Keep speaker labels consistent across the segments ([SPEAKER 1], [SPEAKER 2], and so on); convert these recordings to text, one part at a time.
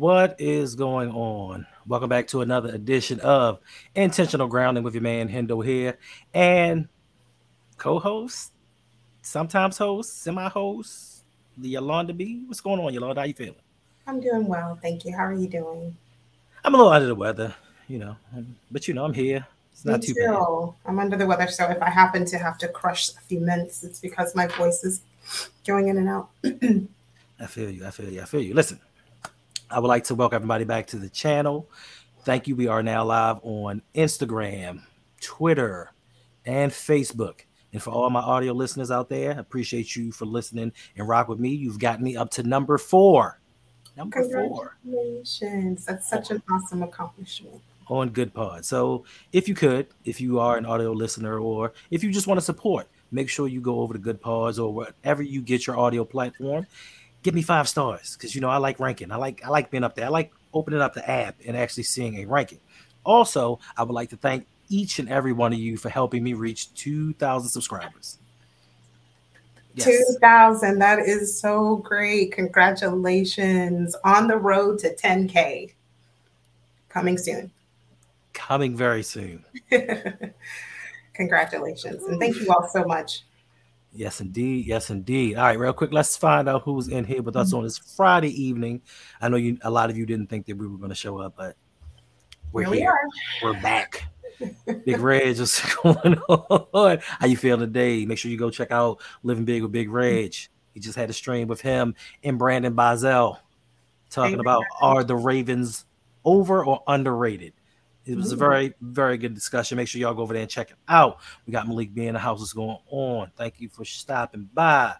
[SPEAKER 1] What is going on? Welcome back to another edition of Intentional Grounding with your man Hendo here and co-host, sometimes host, semi-host, the Yolanda B. What's going on, Yolanda? How you feeling?
[SPEAKER 2] I'm doing well, thank you. How are you doing?
[SPEAKER 1] I'm a little under the weather, you know, but you know I'm here. It's not
[SPEAKER 2] Me
[SPEAKER 1] too
[SPEAKER 2] too. I'm under the weather, so if I happen to have to crush a few minutes, it's because my voice is going in and out.
[SPEAKER 1] I feel you. I feel you. I feel you. Listen, I would like to welcome everybody back to the channel. Thank you. We are now live on Instagram, Twitter, and Facebook. And for all my audio listeners out there, I appreciate you for listening and rock with me. You've got me up to number four. Number four
[SPEAKER 2] Congratulations. That's such an awesome accomplishment.
[SPEAKER 1] on Good Pod. So if you could, if you are an audio listener or if you just want to support, make sure you go over to Good Pods or wherever you get your audio platform. Give me five stars because you know I like ranking. I like I like being up there. I like opening up the app and actually seeing a ranking. Also, I would like to thank each and every one of you for helping me reach 2,000 subscribers. Yes.
[SPEAKER 2] 2000. That is so great. Congratulations on the road to 10K. Coming soon.
[SPEAKER 1] Coming very soon.
[SPEAKER 2] Congratulations. And thank you all so much.
[SPEAKER 1] Yes, indeed. Yes, indeed. All right, real quick, let's find out who's in here with us on this Friday evening. I know you a lot of you didn't think that we were going to show up, but we're
[SPEAKER 2] Here We are.
[SPEAKER 1] We're back. Big Reg, what's going on? How you feeling today? Make sure you go check out Living Big with Big Reg. He just had a stream with him and Brandon Bazell talking
[SPEAKER 2] Favorite
[SPEAKER 1] about are the Ravens over or underrated? It was a very, very good discussion. Make sure y'all go over there and check it out. We got Malik B in the house. What's going on? Thank you for stopping by.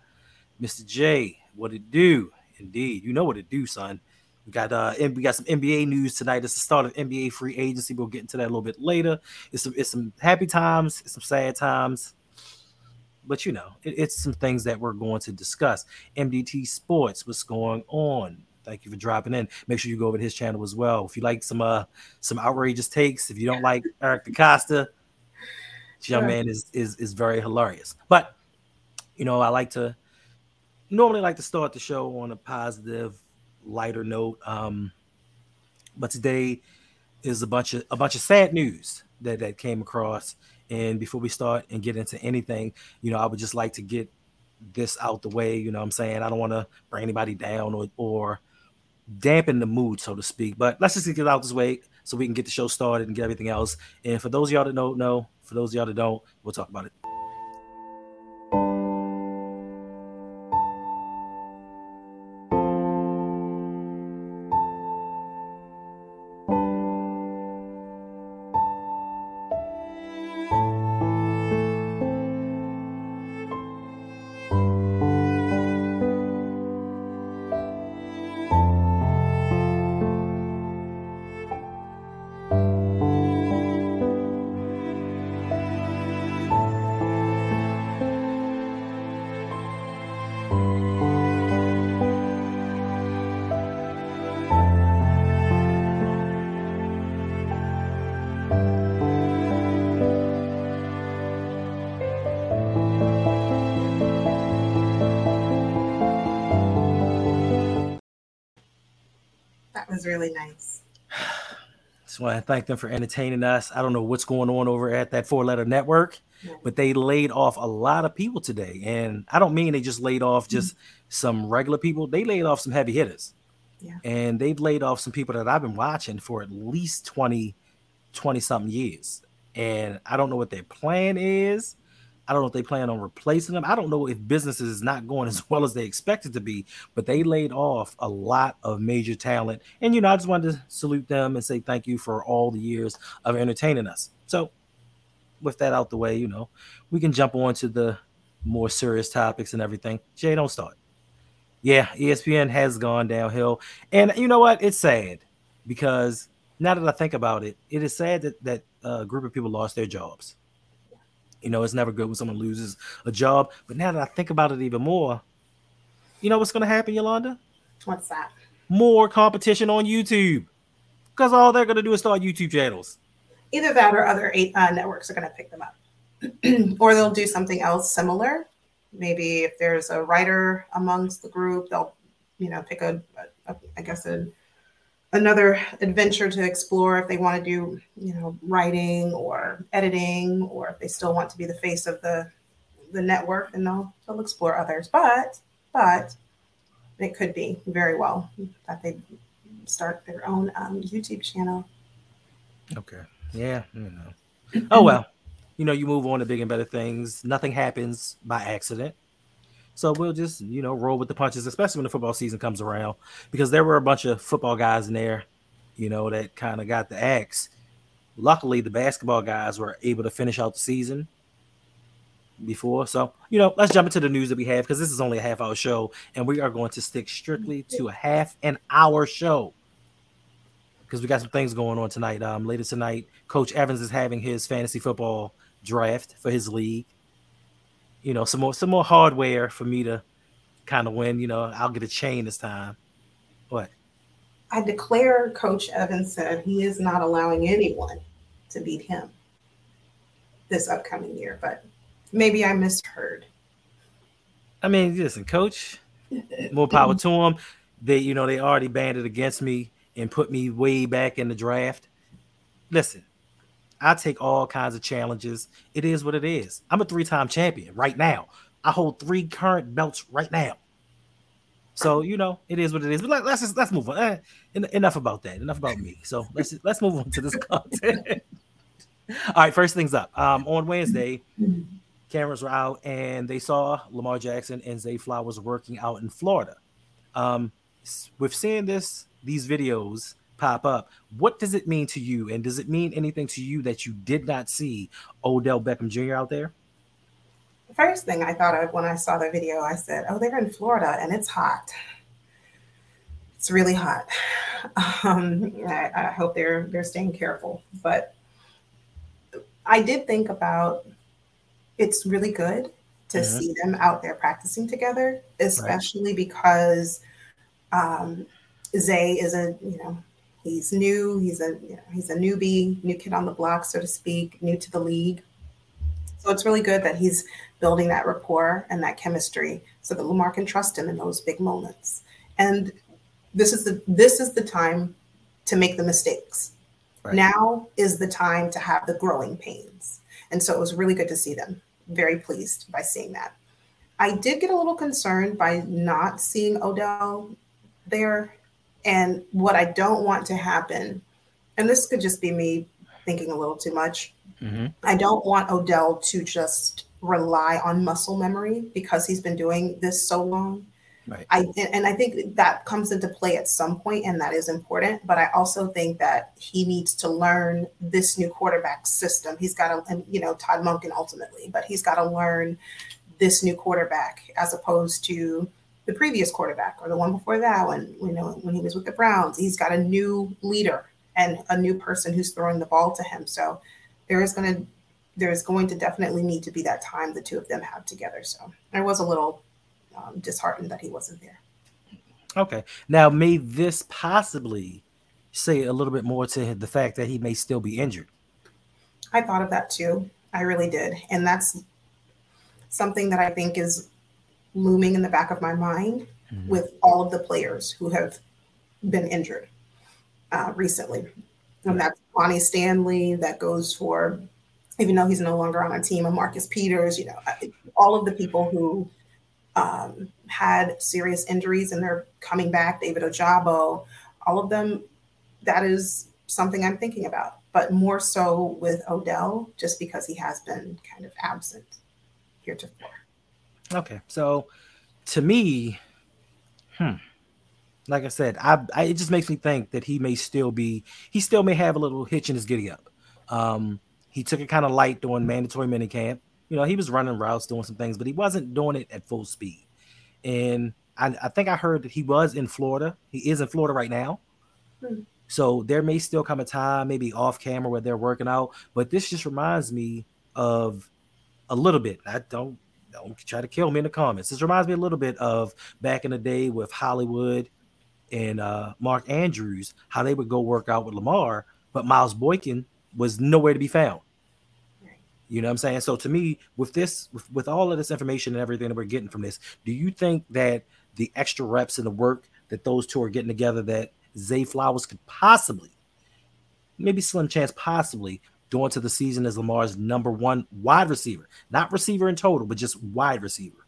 [SPEAKER 1] Mr. J, what it do? Indeed. You know what it do, son. We got uh we got some NBA news tonight. It's the start of NBA free agency. We'll get into that a little bit later. It's some it's some happy times, it's some sad times. But you know, it- it's some things that we're going to discuss. MDT Sports, what's going on? Thank you for dropping in. Make sure you go over to his channel as well. If you like some uh some outrageous takes, if you don't like Eric DeCosta, this young
[SPEAKER 2] Sure.
[SPEAKER 1] man is is is very hilarious. But you know, I like to normally like to start the show on a positive, lighter note. Um, but today is a bunch of a bunch of sad news that that came across. And before we start and get into anything, you know, I would just like to get this out the way. You know, what I'm saying I don't want to bring anybody down or or dampen the mood, so to speak. But let's just get out this way so we can get the show started and get everything else. And for those y'all that don't know, for those of y'all that don't, we'll talk about it.
[SPEAKER 2] Was really nice.
[SPEAKER 1] Just want to thank them for entertaining us. I don't know what's going on over at that four letter network,
[SPEAKER 2] Yeah.
[SPEAKER 1] but they laid off a lot of people today. And I don't mean they just laid off just mm-hmm. some regular people, they laid off some heavy hitters.
[SPEAKER 2] Yeah.
[SPEAKER 1] And they've laid off some people that I've been watching for at least 20, 20 something years. And I don't know what their plan is. I don't know if they plan on replacing them. I don't know if business is not going as well as they expect it to be, but they laid off a lot of major talent. And you know, I just wanted to salute them and say thank you for all the years of entertaining us. So, with that out the way, you know, we can jump on to the more serious topics and everything. Jay, don't start. Yeah, ESPN has gone downhill. And you know what? It's sad because now that I think about it, it is sad that that uh, group of people lost their jobs. You know, it's never good when someone loses a job. But now that I think about it even more, you know what's going to happen, Yolanda?
[SPEAKER 2] What's that?
[SPEAKER 1] More competition on YouTube because all they're going to do is start YouTube channels.
[SPEAKER 2] Either that or other eight uh, networks are going to pick them up, or they'll do something else similar. Maybe if there's a writer amongst the group, they'll, you know, pick a, a, a I guess a another adventure to explore if they want to do, you know, writing or editing, or if they still want to be the face of the the network, then they'll they'll explore others. But but it could be very well that they start their own um, YouTube channel.
[SPEAKER 1] Okay. Yeah. You know. Oh well. You know, you move on to big and better things. Nothing happens by accident. So we'll just, you know, roll with the punches, especially when the football season comes around, because there were a bunch of football guys in there, you know, that kind of got the axe. Luckily, the basketball guys were able to finish out the season before. So, you know, let's jump into the news that we have because this is only a half hour show, and we are going to stick strictly to a half an hour show because we got some things going on tonight. Um, later tonight, Coach Evans is having his fantasy football draft for his league you know, some more some more hardware for me to kind of win. You know, I'll get a chain this time. What?
[SPEAKER 2] I declare Coach Evans said he is not allowing anyone to beat him this upcoming year, but maybe I misheard.
[SPEAKER 1] I mean, listen, Coach, more power to him. They, you know, they already banded against me and put me way back in the draft. Listen, I take all kinds of challenges. It is what it is. I'm a three time champion right now. I hold three current belts right now. So you know, it is what it is. But let, us just let's move on. Eh, enough about that. Enough about me. So let's let's move on to this content. All right, first things up. Um, on Wednesday, cameras were out and they saw Lamar Jackson and Zay Flowers working out in Florida. Um, with seeing this, these videos, pop up. What does it mean to you? And does it mean anything to you that you did not see Odell Beckham Jr. out there?
[SPEAKER 2] The first thing I thought of when I saw the video, I said, Oh, they're in Florida and it's hot. It's really hot. Um, I, I hope they're they're staying careful. But I did think about it's really good to mm-hmm. see them out there practicing together, especially right. because um, Zay is a you know He's new. He's a you know, he's a newbie, new kid on the block, so to speak, new to the league. So it's really good that he's building that rapport and that chemistry, so that Lamar can trust him in those big moments. And this is the this is the time to make the mistakes. Right. Now is the time to have the growing pains. And so it was really good to see them. Very pleased by seeing that. I did get a little concerned by not seeing Odell there and what I don't want to happen, and this could just be me thinking a little too much, mm-hmm. I don't want Odell to just rely on muscle memory because he's been doing this so long. Right. I and I think that comes into play at some point, and that is important. But I also think that he needs to learn this new quarterback system. He's got to, and you know, Todd Monken ultimately, but he's got to learn this new quarterback as opposed to the previous quarterback or the one before that when you know when he was with the Browns. He's got a new leader and a new person who's throwing the ball to him. So there is going to there's going to definitely need to be that time the two of them have together. So I was a little um, disheartened that he wasn't there.
[SPEAKER 1] Okay. Now, may this possibly say a little bit more to the fact that he may still be injured?
[SPEAKER 2] I thought of that too. I really did. And that's something that I think is looming in the back of my mind mm-hmm. with all of the players who have been injured uh, recently. And that's Ronnie Stanley, that goes for, even though he's no longer on a team, of Marcus Peters, you know, all of the people who um, had serious injuries and they're coming back, David Ojabo, all of them, that is something I'm thinking about, but more so with Odell, just because he has been kind of absent heretofore.
[SPEAKER 1] Okay, so to me, hmm, like I said, I, I, it just makes me think that he may still be, he still may have a little hitch in his giddy up. Um, he took it kind of light during mandatory minicamp. You know, he was running routes, doing some things, but he wasn't doing it at full speed. And I, I think I heard that he was in Florida. He is in Florida right now. Hmm. So there may still come a time, maybe off camera, where they're working out. But this just reminds me of a little bit. I don't don't try to kill me in the comments. This reminds me a little bit of back in the day with Hollywood and uh, Mark Andrews, how they would go work out with Lamar, but Miles Boykin was nowhere to be found. You know what I'm saying? So to me, with this, with, with all of this information and everything that we're getting from this, do you think that the extra reps and the work that those two are getting together, that Zay Flowers could possibly, maybe slim chance, possibly go into the season as Lamar's number one wide receiver, not receiver in total, but just wide receiver?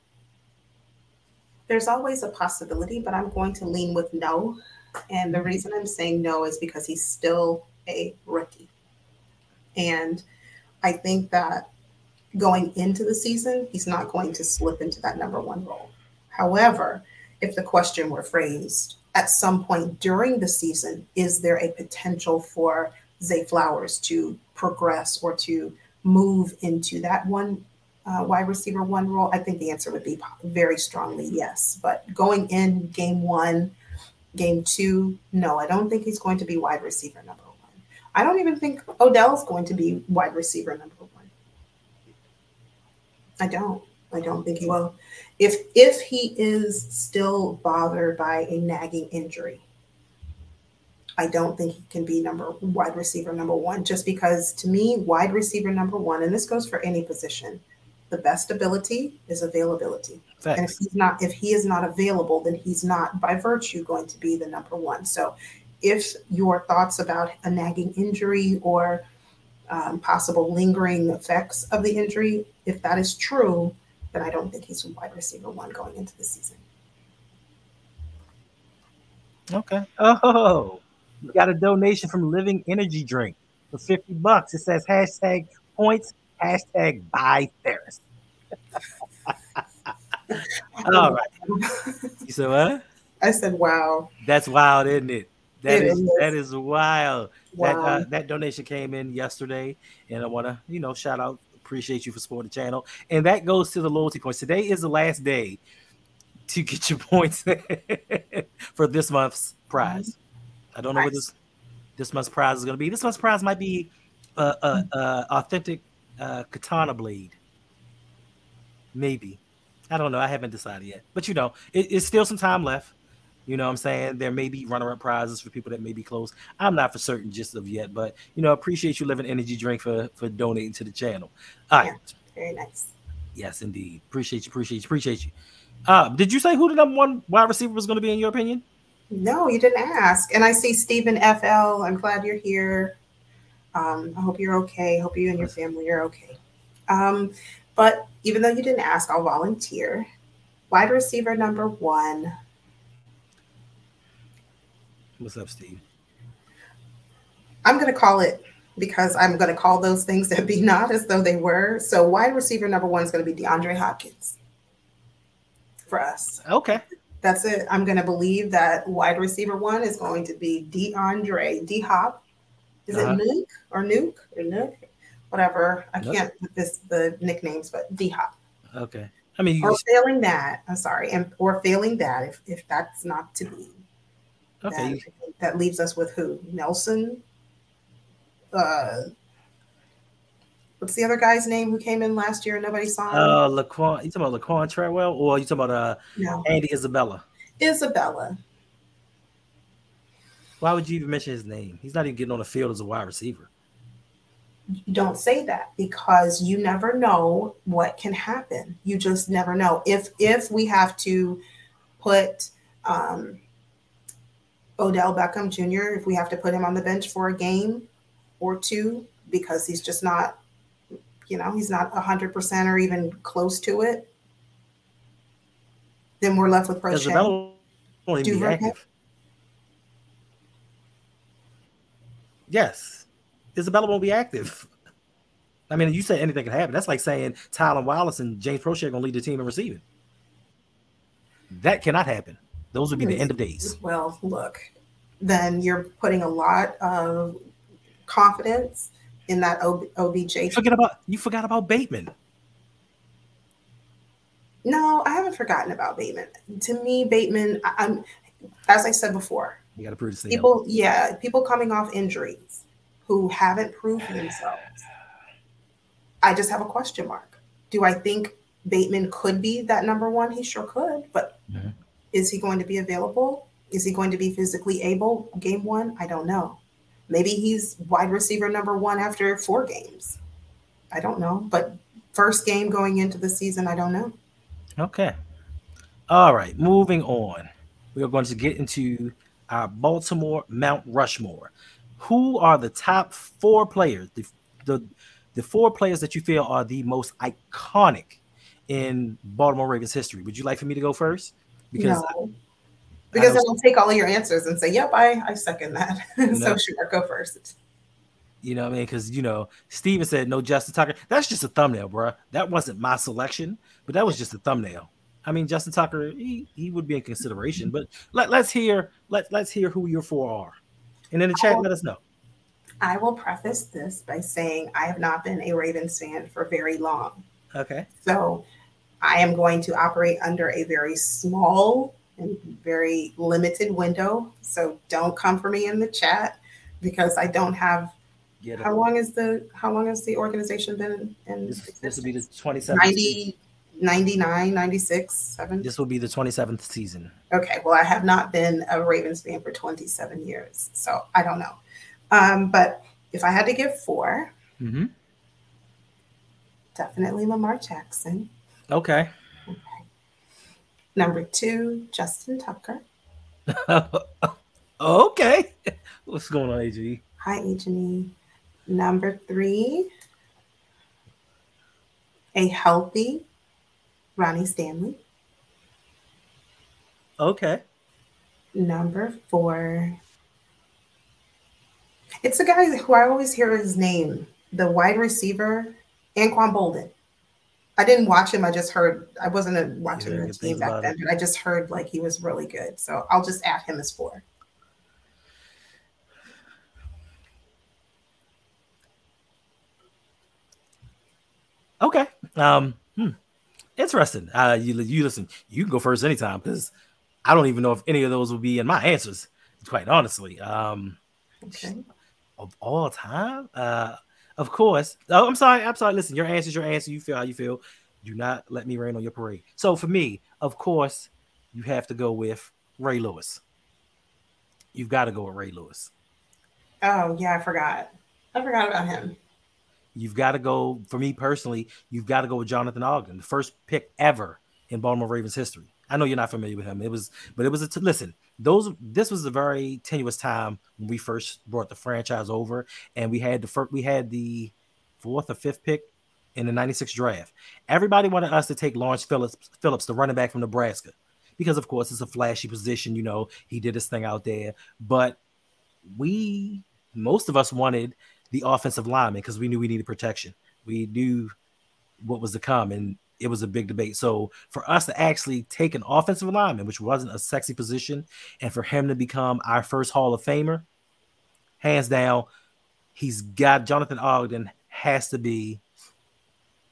[SPEAKER 2] There's always a possibility, but I'm going to lean with no. And the reason I'm saying no is because he's still a rookie. And I think that going into the season, he's not going to slip into that number one role. However, if the question were phrased at some point during the season, is there a potential for Zay Flowers to progress or to move into that one uh, wide receiver one role? I think the answer would be very strongly yes. But going in game one, game two, no, I don't think he's going to be wide receiver number one. I don't even think Odell's going to be wide receiver number one. I don't. I don't think he will. If if he is still bothered by a nagging injury, I don't think he can be number wide receiver number one. Just because to me, wide receiver number one, and this goes for any position, the best ability is availability. Thanks. And if he's not, if he is not available, then he's not by virtue going to be the number one. So if your thoughts about a nagging injury or um, possible lingering effects of the injury, if that is true, then I don't think he's wide receiver one going into the season.
[SPEAKER 1] Okay. Oh, you got a donation from Living Energy Drink for 50 bucks. It says hashtag points, hashtag buy Ferris. All right. You said what?
[SPEAKER 2] I said, wow.
[SPEAKER 1] That's wild, isn't it? That is, is, that is wild. Wow. That uh, that donation came in yesterday, and I want to you know shout out, appreciate you for supporting the channel, and that goes to the loyalty points. Today is the last day to get your points for this month's prize. I don't know nice. what this this month's prize is going to be. This month's prize might be a, a, a authentic uh, katana blade, maybe. I don't know. I haven't decided yet, but you know, it, it's still some time left. You know what I'm saying? There may be runner-up prizes for people that may be close. I'm not for certain just of yet, but you know, appreciate you living energy drink for for donating to the channel. All right.
[SPEAKER 2] Yeah, very nice.
[SPEAKER 1] Yes, indeed. Appreciate you, appreciate you, appreciate you. Uh, did you say who the number one wide receiver was going to be in your opinion?
[SPEAKER 2] No, you didn't ask. And I see Stephen FL. I'm glad you're here. Um, I hope you're okay. Hope you and your family are okay. Um, but even though you didn't ask, I'll volunteer. Wide receiver number one
[SPEAKER 1] What's up, Steve?
[SPEAKER 2] I'm going to call it because I'm going to call those things that be not as though they were. So wide receiver number one is going to be DeAndre Hopkins for us.
[SPEAKER 1] Okay.
[SPEAKER 2] That's it. I'm going to believe that wide receiver one is going to be DeAndre D Hop. Is uh-huh. it Nuke or Nuke or Nuke? Whatever. I nope. can't with this the nicknames, but D Hop.
[SPEAKER 1] Okay. I mean,
[SPEAKER 2] or failing that, I'm sorry, and or failing that, if, if that's not to be, Okay. That, that leaves us with who? Nelson. Uh, what's the other guy's name who came in last year and nobody saw him?
[SPEAKER 1] Uh, Laquan. You talking about Laquan Treadwell, or you talking about uh no. Andy Isabella?
[SPEAKER 2] Isabella.
[SPEAKER 1] Why would you even mention his name? He's not even getting on the field as a wide receiver.
[SPEAKER 2] Don't say that because you never know what can happen. You just never know. If if we have to put um, Odell Beckham Jr., if we have to put him on the bench for a game or two because he's just not, you know, he's not 100% or even close to it, then we're left with
[SPEAKER 1] Proche. Active. Yes. Isabella won't be active. I mean, you say anything can happen. That's like saying Tylan Wallace and James Proche are going to lead the team in receiving. That cannot happen. Those would be the end of days.
[SPEAKER 2] Well, look, then you're putting a lot of confidence in that OBJ.
[SPEAKER 1] Forget about you forgot about Bateman.
[SPEAKER 2] No, I haven't forgotten about Bateman. To me, Bateman, I, am as I said before.
[SPEAKER 1] You got to prove
[SPEAKER 2] people. Yeah, people coming off injuries who haven't proved themselves. I just have a question mark. Do I think Bateman could be that number one? He sure could, but mm-hmm. Is he going to be available? Is he going to be physically able game one? I don't know. Maybe he's wide receiver number one after four games. I don't know. But first game going into the season, I don't know.
[SPEAKER 1] Okay. All right. Moving on. We are going to get into our Baltimore Mount Rushmore. Who are the top four players, the, the, the four players that you feel are the most iconic in Baltimore Ravens history? Would you like for me to go first?
[SPEAKER 2] Because no. Because then I'll take all of your answers and say, "Yep, I I second that." No. so sure, go first.
[SPEAKER 1] You know what I mean? Because you know, Steven said no Justin Tucker. That's just a thumbnail, bro. That wasn't my selection, but that was just a thumbnail. I mean, Justin Tucker, he, he would be in consideration, but let, let's hear let let's hear who your four are, and in the chat, will, let us know.
[SPEAKER 2] I will preface this by saying I have not been a Ravens fan for very long.
[SPEAKER 1] Okay.
[SPEAKER 2] So I am going to operate under a very small and very limited window. So don't come for me in the chat because I don't have how long is the how long has the organization been in
[SPEAKER 1] this, this will be the 27th
[SPEAKER 2] 90 99 96 7
[SPEAKER 1] this will be the 27th season.
[SPEAKER 2] Okay well i have not been a ravens fan for 27 years so i don't know. Um, but if i had to give 4
[SPEAKER 1] mm-hmm.
[SPEAKER 2] definitely lamar jackson.
[SPEAKER 1] Okay.
[SPEAKER 2] Number two justin tucker
[SPEAKER 1] okay what's going on ag
[SPEAKER 2] hi ag Number three, a healthy Ronnie Stanley.
[SPEAKER 1] Okay.
[SPEAKER 2] Number four, it's a guy who I always hear his name, the wide receiver, Anquan Boldin. I didn't watch him. I just heard. I wasn't watching the team back then, it. but I just heard like he was really good. So I'll just add him as four.
[SPEAKER 1] Okay. Um, hmm. Interesting. Uh, you you listen. You can go first anytime because I don't even know if any of those will be in my answers. Quite honestly. Um,
[SPEAKER 2] okay.
[SPEAKER 1] Of all time, uh, of course. Oh, I'm sorry. I'm sorry. Listen, your answer is your answer. You feel how you feel. Do not let me rain on your parade. So for me, of course, you have to go with Ray Lewis. You've got to go with Ray Lewis.
[SPEAKER 2] Oh yeah, I forgot. I forgot about him
[SPEAKER 1] you've got to go for me personally you've got to go with jonathan ogden the first pick ever in baltimore ravens history i know you're not familiar with him it was but it was a t- listen those this was a very tenuous time when we first brought the franchise over and we had the first we had the fourth or fifth pick in the 96 draft everybody wanted us to take lawrence phillips phillips the running back from nebraska because of course it's a flashy position you know he did his thing out there but we most of us wanted the offensive lineman because we knew we needed protection. We knew what was to come, and it was a big debate. So for us to actually take an offensive lineman, which wasn't a sexy position, and for him to become our first Hall of Famer, hands down, he's got Jonathan Ogden has to be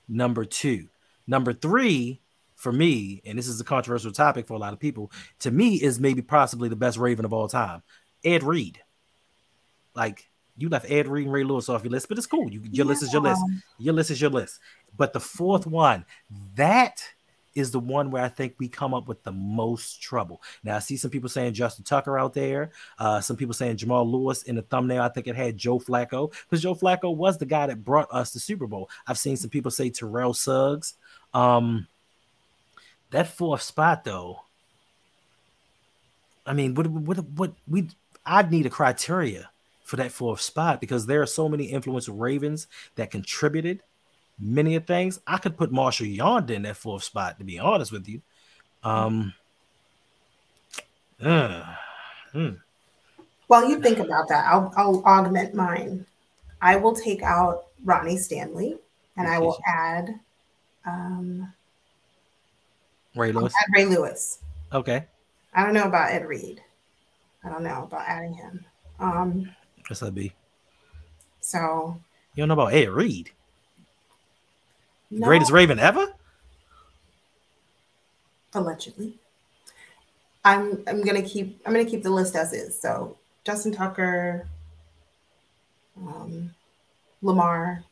[SPEAKER 1] number two. Number three for me, and this is a controversial topic for a lot of people, to me is maybe possibly the best Raven of all time, Ed Reed. Like you left Ed Reed and Ray Lewis off your list, but it's cool. You, your yeah. list is your list. Your list is your list. But the fourth one, that is the one where I think we come up with the most trouble. Now, I see some people saying Justin Tucker out there. Uh, some people saying Jamal Lewis in the thumbnail. I think it had Joe Flacco because Joe Flacco was the guy that brought us the Super Bowl. I've seen some people say Terrell Suggs. Um, that fourth spot, though. I mean, what, what, what we? I'd need a criteria for that fourth spot because there are so many influential Ravens that contributed many of things. I could put Marshall Yanda in that fourth spot, to be honest with you. Um, uh,
[SPEAKER 2] hmm. While you think about that, I'll, I'll augment mine. I will take out Ronnie Stanley and I will add um,
[SPEAKER 1] Ray Lewis.
[SPEAKER 2] Ray Lewis.
[SPEAKER 1] Okay.
[SPEAKER 2] I don't know about Ed Reed. I don't know about adding him. Um,
[SPEAKER 1] that be.
[SPEAKER 2] So
[SPEAKER 1] you don't know about Ed Reed, no. greatest Raven ever.
[SPEAKER 2] Allegedly, I'm I'm gonna keep I'm gonna keep the list as is. So Justin Tucker, um, Lamar,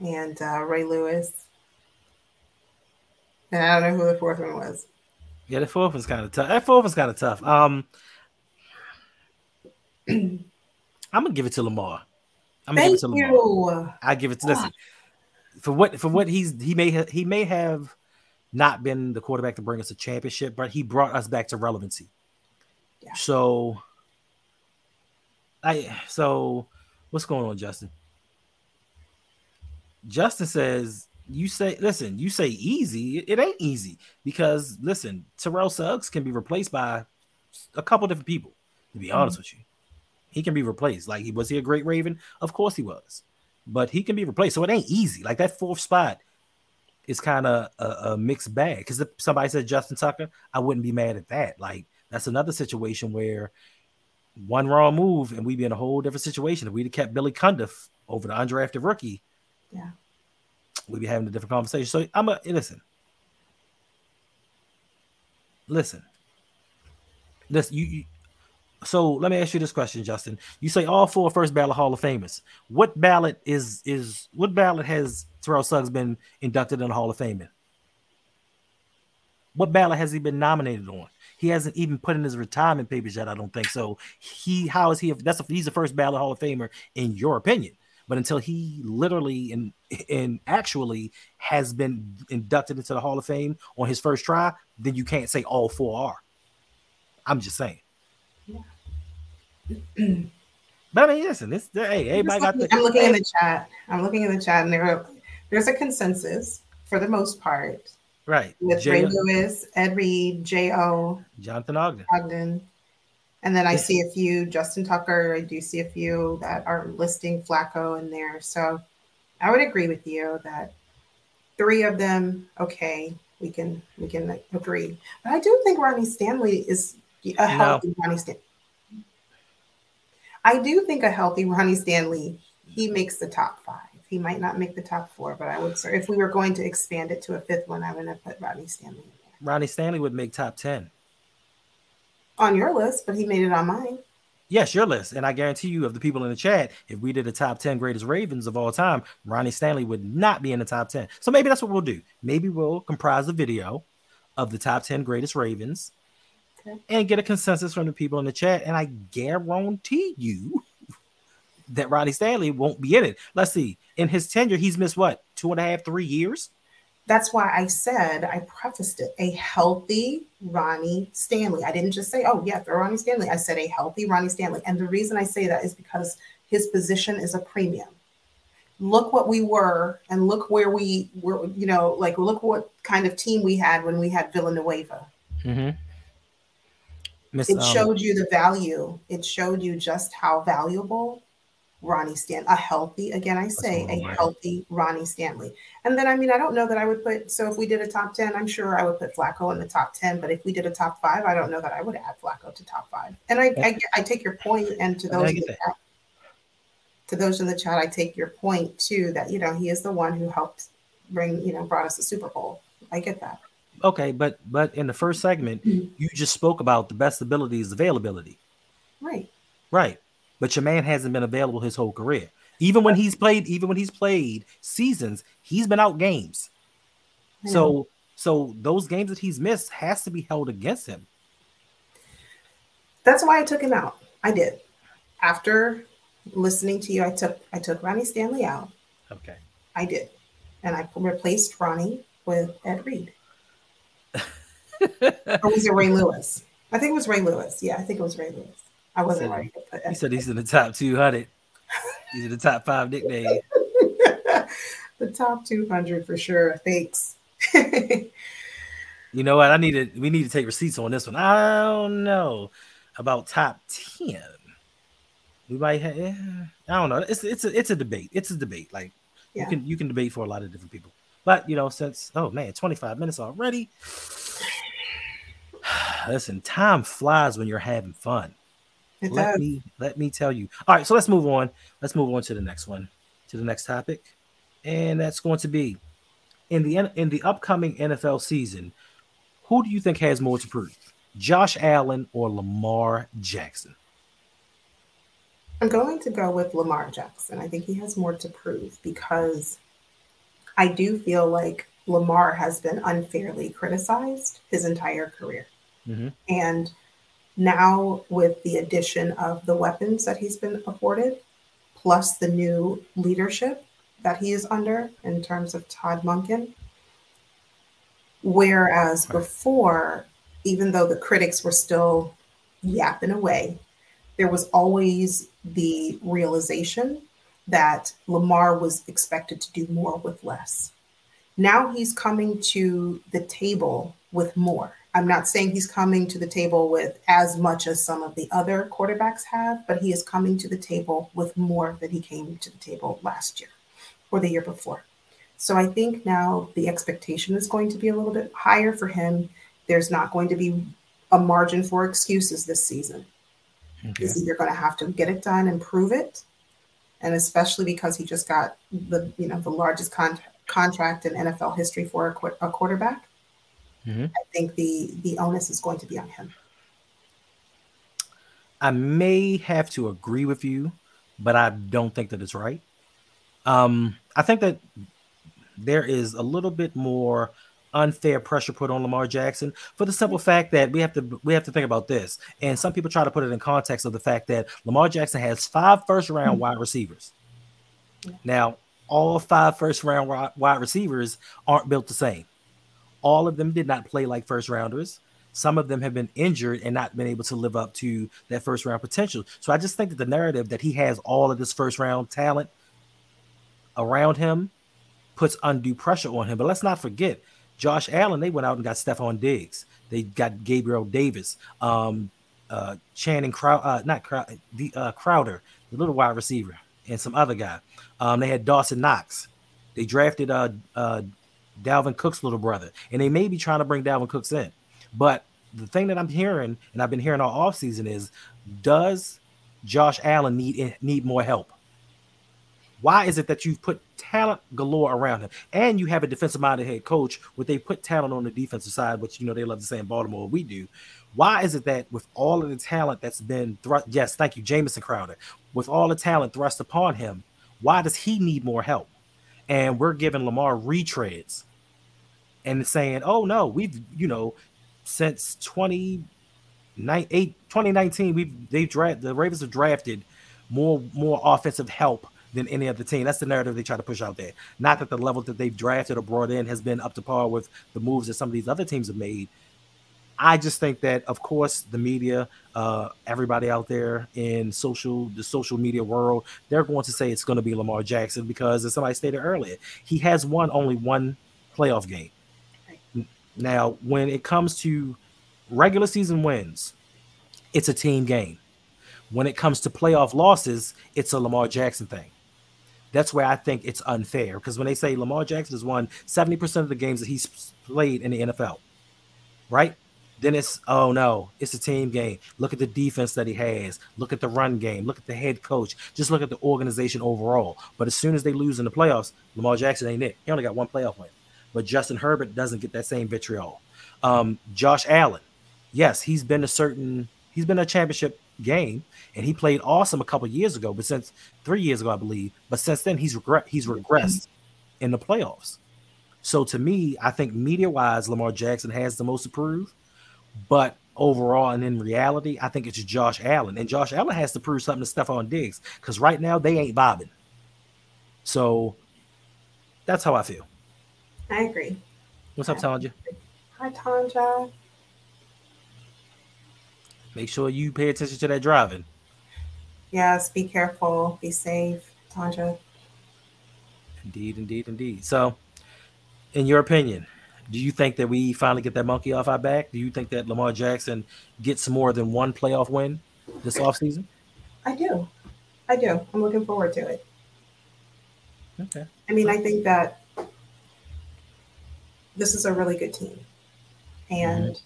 [SPEAKER 2] and uh, Ray Lewis. And I don't know who the fourth one was.
[SPEAKER 1] Yeah, the fourth was kind of tough. That fourth was kind of tough. Um, I'm gonna give it to Lamar. I'm gonna
[SPEAKER 2] Thank give it to Lamar. You.
[SPEAKER 1] I give it to listen for what for what he's he may have he may have not been the quarterback to bring us a championship, but he brought us back to relevancy.
[SPEAKER 2] Yeah.
[SPEAKER 1] So I so what's going on, Justin? Justin says you say listen, you say easy. It ain't easy because listen, Terrell Suggs can be replaced by a couple different people, to be honest mm-hmm. with you. He can be replaced. Like he was he a great Raven? Of course he was. But he can be replaced. So it ain't easy. Like that fourth spot is kind of a, a, mixed bag. Because if somebody said Justin Tucker, I wouldn't be mad at that. Like that's another situation where one wrong move and we'd be in a whole different situation. If we'd have kept Billy Cundiff over the undrafted rookie,
[SPEAKER 2] yeah,
[SPEAKER 1] we'd be having a different conversation. So I'm a listen. Listen. Listen, you, you so let me ask you this question, Justin. You say all four first ballot Hall of Famers. What ballot is is what ballot has Terrell Suggs been inducted in the Hall of Fame in? What ballot has he been nominated on? He hasn't even put in his retirement papers yet. I don't think so. He how is he? That's a, he's the first ballot Hall of Famer in your opinion. But until he literally and and actually has been inducted into the Hall of Fame on his first try, then you can't say all four are. I'm just saying. Yeah. but I mean, listen, this hey, everybody got
[SPEAKER 2] the. I'm looking in the chat. I'm looking in the chat, and there are, there's a consensus for the most part
[SPEAKER 1] Right.
[SPEAKER 2] With J- Ray Lewis, Ed Reed, J.O.
[SPEAKER 1] Jonathan Ogden.
[SPEAKER 2] Ogden. And then I see a few, Justin Tucker, I do see a few that are listing Flacco in there. So I would agree with you that three of them, okay, we can we can agree. But I do think Ronnie Stanley is a healthy no. Ronnie Stanley. I do think a healthy Ronnie Stanley, he makes the top five. He might not make the top four, but I would say if we were going to expand it to a fifth one, I'm going to put Ronnie Stanley in there.
[SPEAKER 1] Ronnie Stanley would make top 10.
[SPEAKER 2] On your list, but he made it on mine.
[SPEAKER 1] Yes, your list. And I guarantee you, of the people in the chat, if we did a top 10 greatest Ravens of all time, Ronnie Stanley would not be in the top 10. So maybe that's what we'll do. Maybe we'll comprise a video of the top 10 greatest Ravens okay. and get a consensus from the people in the chat. And I guarantee you that Ronnie Stanley won't be in it. Let's see. In his tenure, he's missed what two and a half, three years.
[SPEAKER 2] That's why I said I prefaced it a healthy Ronnie Stanley. I didn't just say, "Oh yeah, throw Ronnie Stanley." I said a healthy Ronnie Stanley, and the reason I say that is because his position is a premium. Look what we were, and look where we were. You know, like look what kind of team we had when we had Villanueva. Mm-hmm. It um, showed you the value. It showed you just how valuable Ronnie Stanley, a healthy, again, I say a healthy Ronnie Stanley. And then, I mean, I don't know that I would put, so if we did a top 10, I'm sure I would put Flacco in the top 10. But if we did a top five, I don't know that I would add Flacco to top five. And I, I, I take your point, and to those in the chat, to those in the chat, I take your point too that, you know, he is the one who helped bring, you know, brought us the Super Bowl. I get that.
[SPEAKER 1] Okay, but but in the first segment, mm-hmm. you just spoke about the best ability is availability.
[SPEAKER 2] Right.
[SPEAKER 1] Right but your man hasn't been available his whole career. Even when he's played, even when he's played seasons, he's been out games. Yeah. So so those games that he's missed has to be held against him.
[SPEAKER 2] That's why I took him out. I did. After listening to you, I took I took Ronnie Stanley out.
[SPEAKER 1] Okay.
[SPEAKER 2] I did. And I replaced Ronnie with Ed Reed. Or was it Ray Lewis? I think it was Ray Lewis. Yeah, I think it was Ray Lewis. I wasn't
[SPEAKER 1] right. He said he's in the top 200. He's in the top five nickname.
[SPEAKER 2] the top 200 for sure. Thanks.
[SPEAKER 1] you know what? I need to. We need to take receipts on this one. I don't know about top 10. We might have. Yeah, I don't know. It's it's a it's a debate. It's a debate. Like yeah. you can you can debate for a lot of different people. But you know, since oh man, 25 minutes already. Listen, time flies when you're having fun. It let does. me let me tell you. All right, so let's move on. Let's move on to the next one, to the next topic, and that's going to be in the in the upcoming NFL season. Who do you think has more to prove, Josh Allen or Lamar Jackson?
[SPEAKER 2] I'm going to go with Lamar Jackson. I think he has more to prove because I do feel like Lamar has been unfairly criticized his entire career. Mm-hmm. And now, with the addition of the weapons that he's been afforded, plus the new leadership that he is under in terms of Todd Monken, Whereas before, even though the critics were still yapping away, there was always the realization that Lamar was expected to do more with less. Now he's coming to the table with more. I'm not saying he's coming to the table with as much as some of the other quarterbacks have, but he is coming to the table with more than he came to the table last year or the year before. So I think now the expectation is going to be a little bit higher for him. There's not going to be a margin for excuses this season. Okay. He's either going to have to get it done and prove it, and especially because he just got the you know the largest con- contract in NFL history for a, qu- a quarterback. Mm-hmm. I think the the onus is going to be on him.
[SPEAKER 1] I may have to agree with you, but I don't think that it's right. Um, I think that there is a little bit more unfair pressure put on Lamar Jackson for the simple fact that we have to we have to think about this. And some people try to put it in context of the fact that Lamar Jackson has five first round wide receivers. Now, all five first round wide receivers aren't built the same. All of them did not play like first rounders. Some of them have been injured and not been able to live up to that first round potential. So I just think that the narrative that he has all of this first round talent around him puts undue pressure on him. But let's not forget, Josh Allen, they went out and got Stefon Diggs. They got Gabriel Davis, um, uh, Channing Crow, uh, not Crow, the uh, Crowder, the little wide receiver, and some other guy. Um, they had Dawson Knox. They drafted uh, uh, Dalvin Cook's little brother, and they may be trying to bring Dalvin Cooks in. But the thing that I'm hearing, and I've been hearing all offseason, is does Josh Allen need need more help? Why is it that you've put talent galore around him and you have a defensive minded head coach where they put talent on the defensive side, which you know they love to say in Baltimore, we do. Why is it that with all of the talent that's been thrust, yes, thank you, Jamison Crowder, with all the talent thrust upon him, why does he need more help? And we're giving Lamar retreads and saying, oh no, we've, you know, since 2019, we've they've drafted the Ravens have drafted more more offensive help than any other team. That's the narrative they try to push out there. Not that the level that they've drafted or brought in has been up to par with the moves that some of these other teams have made. I just think that, of course, the media, uh, everybody out there in social, the social media world, they're going to say it's going to be Lamar Jackson because, as somebody stated earlier, he has won only one playoff game. Now, when it comes to regular season wins, it's a team game. When it comes to playoff losses, it's a Lamar Jackson thing. That's where I think it's unfair because when they say Lamar Jackson has won 70% of the games that he's played in the NFL, right? Then it's oh no, it's a team game. Look at the defense that he has. Look at the run game. Look at the head coach. Just look at the organization overall. But as soon as they lose in the playoffs, Lamar Jackson ain't it. He only got one playoff win. But Justin Herbert doesn't get that same vitriol. Um, Josh Allen, yes, he's been a certain he's been a championship game, and he played awesome a couple years ago. But since three years ago, I believe, but since then he's regret he's regressed in the playoffs. So to me, I think media wise, Lamar Jackson has the most to prove, but overall and in reality, I think it's Josh Allen, and Josh Allen has to prove something to Stefon Diggs because right now they ain't bobbing. So that's how I feel.
[SPEAKER 2] I agree.
[SPEAKER 1] What's up, Tanja?
[SPEAKER 2] Hi, Tanja.
[SPEAKER 1] Make sure you pay attention to that driving.
[SPEAKER 2] Yes, be careful, be safe, Tanja.
[SPEAKER 1] Indeed, indeed, indeed. So, in your opinion, do you think that we finally get that monkey off our back? Do you think that Lamar Jackson gets more than one playoff win this offseason?
[SPEAKER 2] I do. I do. I'm looking forward to it.
[SPEAKER 1] Okay.
[SPEAKER 2] I mean, I think that this is a really good team. And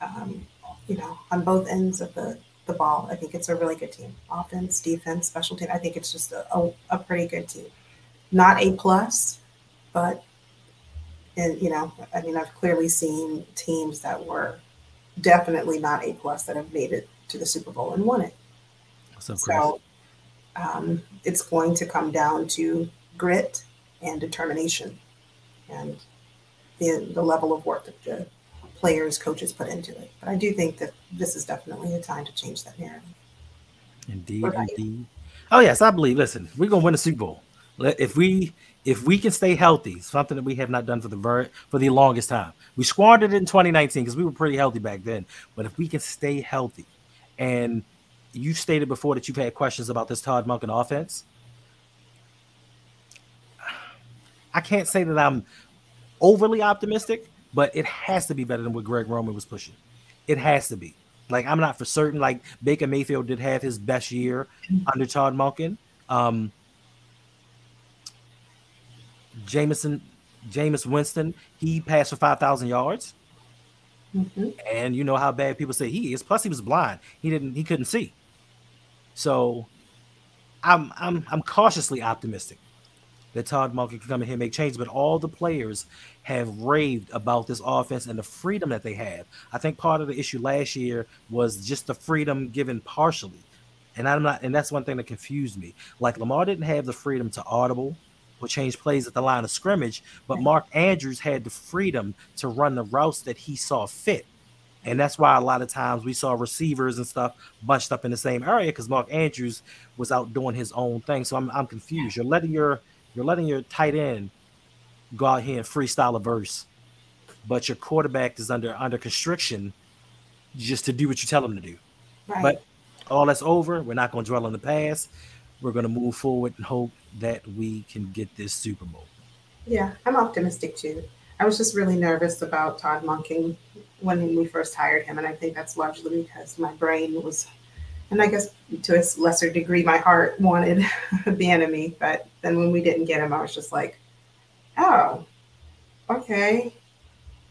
[SPEAKER 2] mm-hmm. um, you know, on both ends of the, the ball. I think it's a really good team. Offense, defense, special team. I think it's just a, a, a pretty good team. Not a plus, but and you know, I mean, I've clearly seen teams that were definitely not a plus that have made it to the Super Bowl and won it. So, so um, it's going to come down to grit and determination, and the the level of work that the players, coaches put into it. But I do think that this is definitely a time to change that narrative.
[SPEAKER 1] Indeed, indeed. Oh yes, I believe. Listen, we're gonna win a Super Bowl. If we if we can stay healthy, something that we have not done for the very for the longest time. We squandered it in 2019 because we were pretty healthy back then. But if we can stay healthy and you stated before that you've had questions about this Todd Monken offense. I can't say that I'm overly optimistic, but it has to be better than what Greg Roman was pushing. It has to be. Like I'm not for certain. Like Baker Mayfield did have his best year under Todd Monken. Um, Jameson, Jameis Winston, he passed for five thousand yards. Mm-hmm. And you know how bad people say he is. Plus, he was blind. He didn't. He couldn't see. So, I'm I'm I'm cautiously optimistic that Todd Monken can come in here and make changes. But all the players have raved about this offense and the freedom that they have. I think part of the issue last year was just the freedom given partially. And I'm not, and that's one thing that confused me. Like Lamar didn't have the freedom to audible or change plays at the line of scrimmage, but Mark Andrews had the freedom to run the routes that he saw fit. And that's why a lot of times we saw receivers and stuff bunched up in the same area because Mark Andrews was out doing his own thing. So I'm, I'm confused. You're letting your you're letting your tight end go out here and freestyle a verse, but your quarterback is under under constriction just to do what you tell him to do. Right. But all that's over. We're not going to dwell on the past. We're going to move forward and hope that we can get this Super Bowl.
[SPEAKER 2] Yeah, I'm optimistic too. I was just really nervous about Todd Monken when we first hired him, and I think that's largely because my brain was, and I guess to a lesser degree, my heart wanted the enemy. But then when we didn't get him, I was just like, oh, okay,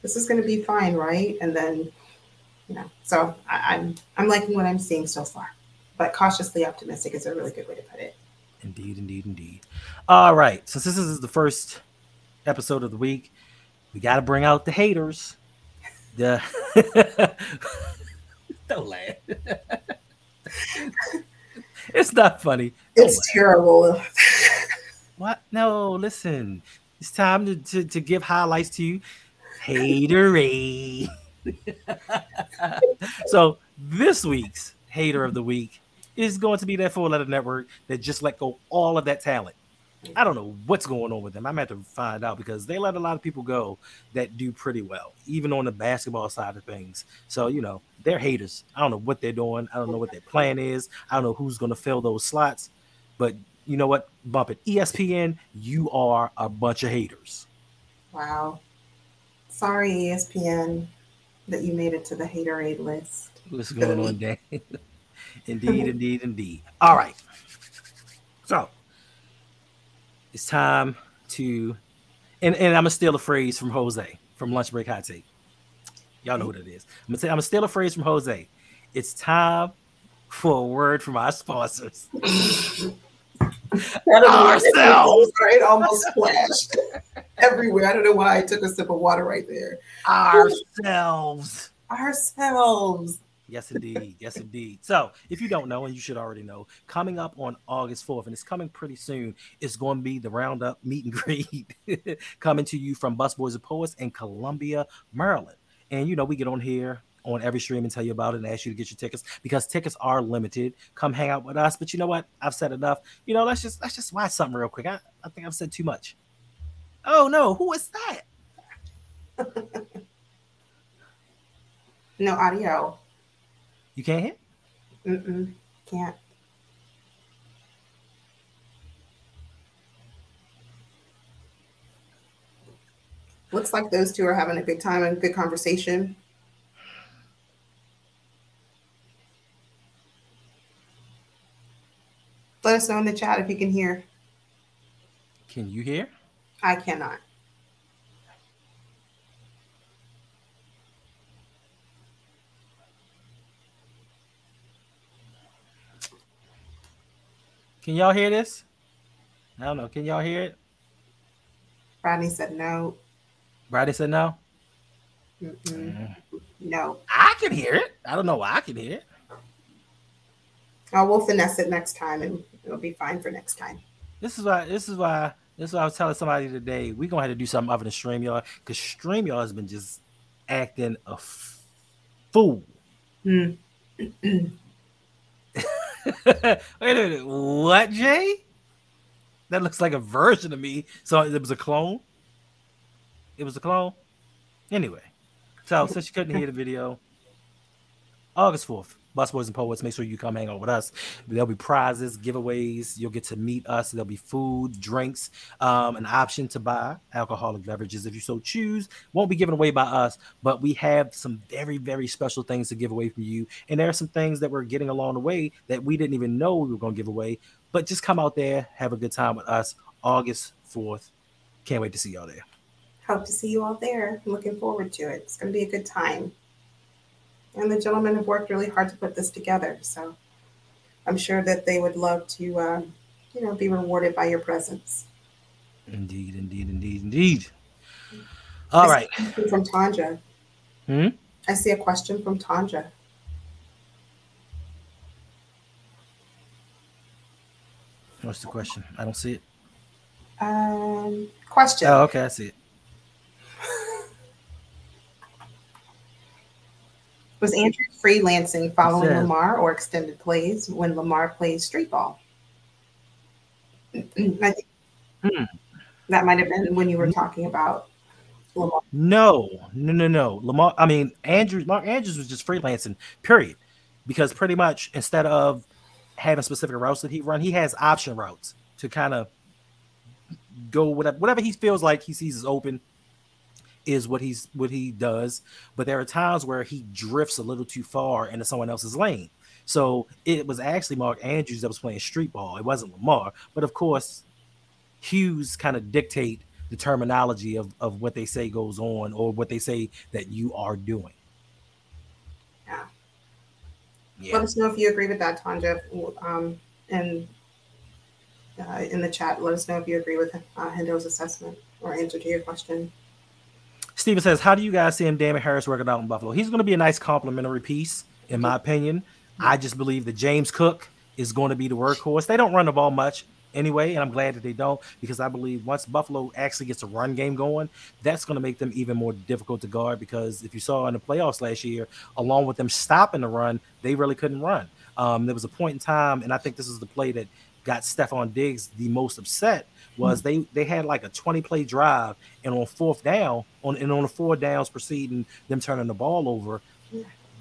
[SPEAKER 2] this is going to be fine, right? And then, you know, so I, I'm I'm liking what I'm seeing so far but cautiously optimistic is a really good way to put it.
[SPEAKER 1] Indeed, indeed, indeed. All right. Since this is the first episode of the week, we got to bring out the haters. The don't laugh. it's not funny.
[SPEAKER 2] Don't it's laugh. terrible.
[SPEAKER 1] what? No, listen. It's time to, to, to give highlights to you. Haterade. so this week's hater of the week is going to be that four letter network that just let go all of that talent. I don't know what's going on with them. I'm gonna have to find out because they let a lot of people go that do pretty well, even on the basketball side of things. So you know they're haters. I don't know what they're doing. I don't know what their plan is. I don't know who's gonna fill those slots. But you know what? Bump it. ESPN, you are a bunch of haters.
[SPEAKER 2] Wow. Sorry, ESPN, that you made it to the haterade list.
[SPEAKER 1] What's going on, Dan? Indeed, indeed, indeed. All right. So it's time to, and, and I'm gonna steal a phrase from Jose from Lunch Break Hot Take. Y'all know what it is. I'm gonna say I'm gonna steal a phrase from Jose. It's time for a word from our sponsors.
[SPEAKER 2] Ourselves. Ah, it almost splashed everywhere. I don't know why I took a sip of water right there.
[SPEAKER 1] Ourselves.
[SPEAKER 2] Ourselves.
[SPEAKER 1] Yes, indeed. Yes, indeed. So, if you don't know, and you should already know, coming up on August 4th, and it's coming pretty soon, it's going to be the Roundup meet and greet coming to you from Busboys and Poets in Columbia, Maryland. And, you know, we get on here on every stream and tell you about it and ask you to get your tickets because tickets are limited. Come hang out with us. But you know what? I've said enough. You know, let's just let's just watch something real quick. I, I think I've said too much. Oh no, who is that?
[SPEAKER 2] no audio.
[SPEAKER 1] You can't hit?
[SPEAKER 2] Mm-mm. Can't. Looks like those two are having a good time and good conversation. Let us know in the chat if you can hear.
[SPEAKER 1] Can you hear?
[SPEAKER 2] I cannot.
[SPEAKER 1] Can y'all hear this? I don't know. Can y'all hear it?
[SPEAKER 2] Rodney said no.
[SPEAKER 1] Rodney said no. Mm.
[SPEAKER 2] No.
[SPEAKER 1] I can hear it. I don't know why I can hear it.
[SPEAKER 2] Oh, we'll finesse it next time, and it'll be fine for next time.
[SPEAKER 1] This is why. This is why. This is why I was telling somebody today. We're gonna have to do something other than StreamYard because StreamYard has been just acting a f- fool. Mm. Wait a minute. What, Jay? That looks like a version of me. So it was a clone. It was a clone. Anyway, so since you couldn't hear the video, August 4th, Busboys and Poets, make sure you come hang out with us. There'll be prizes, giveaways. You'll get to meet us. There'll be food, drinks, um, an option to buy alcoholic beverages if you so choose. Won't be given away by us, but we have some very, very special things to give away from you. And there are some things that we're getting along the way that we didn't even know we were going to give away. But just come out there, have a good time with us. August 4th. Can't wait to see y'all there.
[SPEAKER 2] Hope to see you all there. I'm looking forward to it. It's going to be a good time. And the gentlemen have worked really hard to put this together. So I'm sure that they would love to, uh, you know, be rewarded by your presence.
[SPEAKER 1] Indeed, indeed, indeed, indeed. All right.
[SPEAKER 2] From Tanja.
[SPEAKER 1] Hmm?
[SPEAKER 2] I see a question from Tanja.
[SPEAKER 1] What's the question? I don't see it.
[SPEAKER 2] Um, question.
[SPEAKER 1] Oh, okay, I see it.
[SPEAKER 2] Was Andrew freelancing following Lamar or extended plays when Lamar plays street ball? I think hmm. that might have been when you were talking about
[SPEAKER 1] Lamar. No, no, no, no. Lamar. I mean, Andrews. Mark Andrews was just freelancing. Period. Because pretty much instead of having specific routes that he run, he has option routes to kind of go whatever whatever he feels like he sees is open is what he's what he does. But there are times where he drifts a little too far into someone else's lane. So it was actually Mark Andrews that was playing street ball. It wasn't Lamar. But of course, Hughes kind of dictate the terminology of, of what they say goes on or what they say that you are doing.
[SPEAKER 2] Yeah. yeah. Let us know if you agree with that, Tanja. Um, and uh, in the chat, let us know if you agree with uh, Hendo's assessment or answer to your question.
[SPEAKER 1] Steven says, How do you guys see him, Damien Harris, working out in Buffalo? He's going to be a nice complimentary piece, in my opinion. I just believe that James Cook is going to be the workhorse. They don't run the ball much anyway, and I'm glad that they don't because I believe once Buffalo actually gets a run game going, that's going to make them even more difficult to guard. Because if you saw in the playoffs last year, along with them stopping the run, they really couldn't run. Um, there was a point in time, and I think this is the play that got Stefon Diggs the most upset was mm-hmm. they they had like a 20 play drive and on fourth down on and on the four downs preceding them turning the ball over,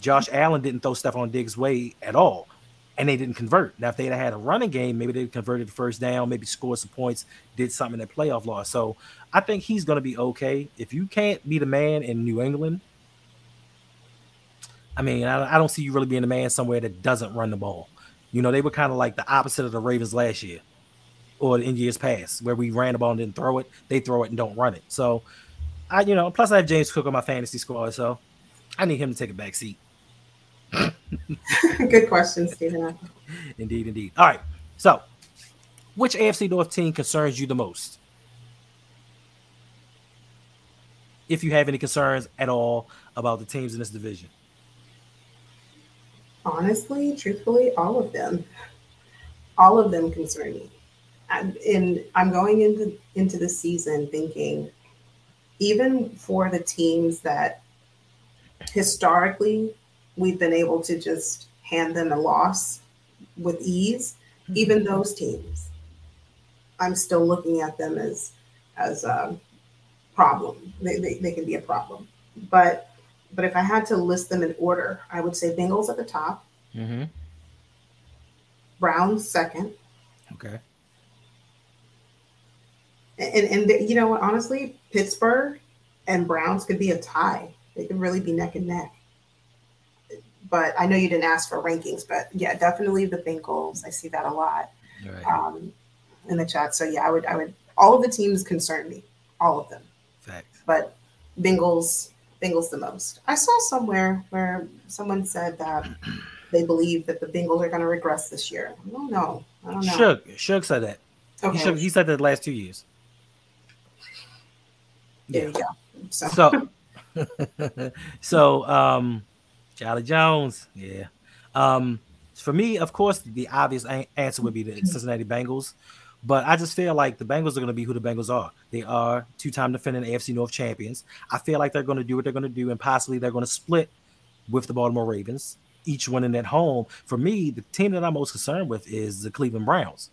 [SPEAKER 1] Josh Allen didn't throw stuff on Diggs' way at all. And they didn't convert. Now, if they'd had a running game, maybe they converted the first down, maybe scored some points, did something in that playoff loss. So I think he's going to be okay. If you can't be the man in New England, I mean, I, I don't see you really being the man somewhere that doesn't run the ball. You know, they were kind of like the opposite of the Ravens last year or in years past, where we ran the ball and didn't throw it. They throw it and don't run it. So I, you know, plus I have James Cook on my fantasy squad, so I need him to take a back seat.
[SPEAKER 2] Good question, Stephen.
[SPEAKER 1] indeed, indeed. All right. So, which AFC North team concerns you the most? If you have any concerns at all about the teams in this division.
[SPEAKER 2] Honestly, truthfully, all of them. All of them concern me. And I'm going into into the season thinking even for the teams that historically we've been able to just hand them a loss with ease, mm-hmm. even those teams, I'm still looking at them as as a problem. They, they, they can be a problem. But but if I had to list them in order, I would say Bengals at the top.
[SPEAKER 1] Mm-hmm.
[SPEAKER 2] Browns second.
[SPEAKER 1] Okay.
[SPEAKER 2] And, and you know what? Honestly, Pittsburgh and Browns could be a tie. They could really be neck and neck. But I know you didn't ask for rankings, but yeah, definitely the Bengals. I see that a lot right. um, in the chat. So yeah, I would, I would. All of the teams concern me, all of them.
[SPEAKER 1] Facts.
[SPEAKER 2] But Bengals, Bengals the most. I saw somewhere where someone said that they believe that the Bengals are going to regress this year. I don't know. I don't know.
[SPEAKER 1] Shug, Shug said that. Okay. He, he said that the last two years.
[SPEAKER 2] There yeah. you go.
[SPEAKER 1] So, so, so um, Charlie Jones, yeah. Um, for me, of course, the obvious answer would be the Cincinnati Bengals. But I just feel like the Bengals are going to be who the Bengals are. They are two-time defending AFC North champions. I feel like they're going to do what they're going to do, and possibly they're going to split with the Baltimore Ravens, each winning at home. For me, the team that I'm most concerned with is the Cleveland Browns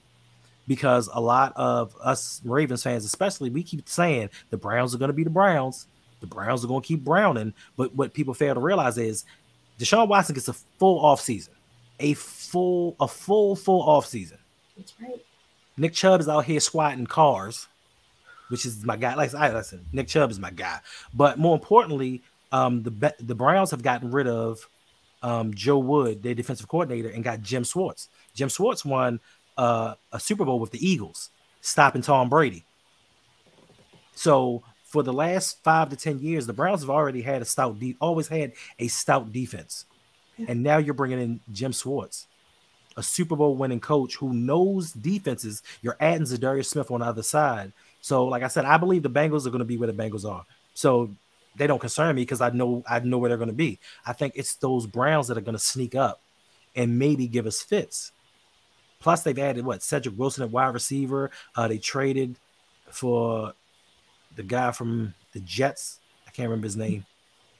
[SPEAKER 1] because a lot of us Ravens fans, especially, we keep saying the Browns are going to be the Browns. The Browns are going to keep browning. But what people fail to realize is Deshaun Watson gets a full off season, a full, a full, full off season.
[SPEAKER 2] That's right.
[SPEAKER 1] Nick Chubb is out here squatting cars, which is my guy. Like I listen, Nick Chubb is my guy. But more importantly, um, the the Browns have gotten rid of um, Joe Wood, their defensive coordinator, and got Jim Schwartz. Jim Schwartz won uh, a Super Bowl with the Eagles, stopping Tom Brady. So for the last five to ten years, the Browns have already had a stout, de- always had a stout defense, and now you're bringing in Jim Schwartz, a Super Bowl winning coach who knows defenses. You're adding Za'Darius Smith on the other side. So, like I said, I believe the Bengals are going to be where the Bengals are. So they don't concern me because I know I know where they're going to be. I think it's those Browns that are going to sneak up and maybe give us fits. Plus, they've added what Cedric Wilson at wide receiver. Uh, they traded for the guy from the Jets. I can't remember his name.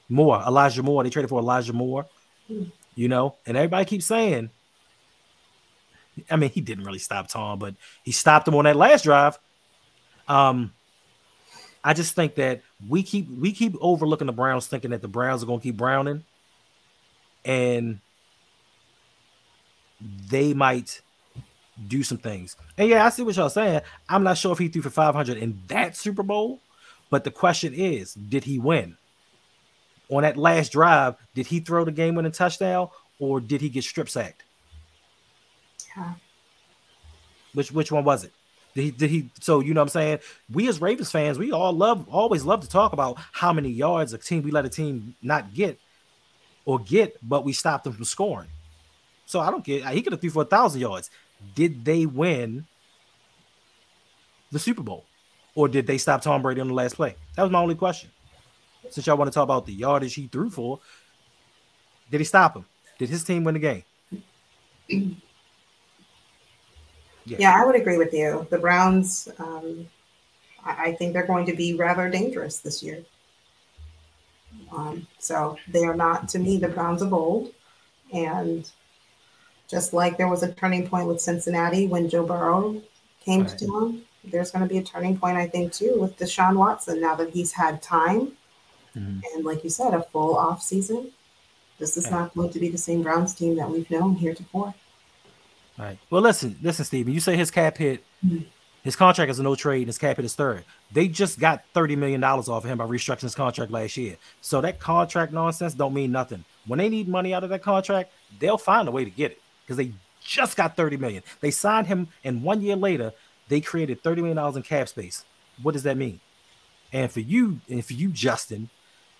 [SPEAKER 1] Moore, Elijah Moore. They traded for Elijah Moore. You know, and everybody keeps saying. I mean, he didn't really stop Tom, but he stopped him on that last drive. Um, I just think that we keep we keep overlooking the Browns, thinking that the Browns are going to keep browning, and they might do some things. And yeah, I see what y'all saying. I'm not sure if he threw for 500 in that Super Bowl, but the question is, did he win? On that last drive, did he throw the game winning touchdown or did he get strip sacked?
[SPEAKER 2] Yeah.
[SPEAKER 1] Which which one was it? Did he, did he so you know what I'm saying? We as Ravens fans, we all love always love to talk about how many yards a team we let a team not get or get, but we stopped them from scoring. So I don't get he could have threw for a thousand yards. Did they win the Super Bowl? Or did they stop Tom Brady on the last play? That was my only question. Since y'all want to talk about the yardage he threw for, did he stop him? Did his team win the game?
[SPEAKER 2] Yeah, yeah I would agree with you. The Browns, um, I, I, think they're going to be rather dangerous this year. Um, so they are not, to me, the Browns of old. And just like there was a turning point with Cincinnati when Joe Burrow came right. to town, there's going to be a turning point, I think, too, with Deshaun Watson now that he's had time. Mm-hmm. And like you said, a full off season. This is yeah. not going to be the same Browns team that we've known heretofore.
[SPEAKER 1] All right. Well, listen, listen, Steven. You say his cap hit, mm-hmm. his contract is a no trade, and his cap hit is third. They just got thirty million dollars off of him by restructuring his contract last year. So that contract nonsense don't mean nothing. When they need money out of that contract, they'll find a way to get it because they just got 30 million. They signed him, and one year later, they created 30 million dollars in cap space. What does that mean? And for you, and for you, Justin,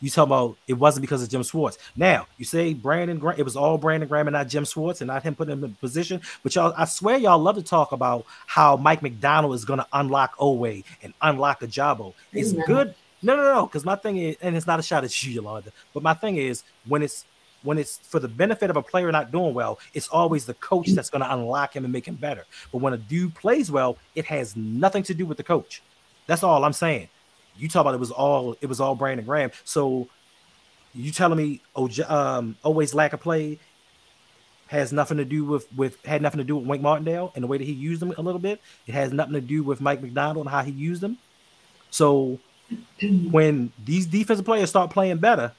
[SPEAKER 1] you talk about it wasn't because of Jim Schwartz. Now you say Brandon Graham, it was all Brandon Graham and not Jim Schwartz, and not him putting him in position. But y'all, I swear, y'all love to talk about how Mike Macdonald is going to unlock Oweh and unlock Ojabo. It's good. No, no, no. Because my thing is, and it's not a shot at you, Yolanda, but my thing is when it's when it's for the benefit of a player not doing well, it's always the coach that's going to unlock him and make him better. But when a dude plays well, it has nothing to do with the coach. That's all I'm saying. You talk about it was all it was all Brandon Graham. So you telling me oh, um, always lack of play has nothing to do with with had nothing to do with Wink Martindale and the way that he used him a little bit. It has nothing to do with Mike Macdonald and how he used them. So when these defensive players start playing better,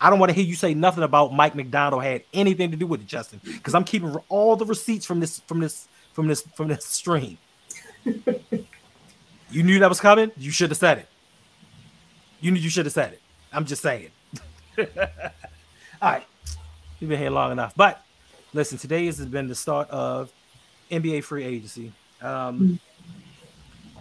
[SPEAKER 1] I don't want to hear you say nothing about Mike Macdonald had anything to do with it, Justin, because I'm keeping all the receipts from this from this from this from this stream. you knew that was coming. You should have said it. You knew you should have said it. I'm just saying. all right, we've been here long enough. But listen, today has been the start of NBA free agency. Um,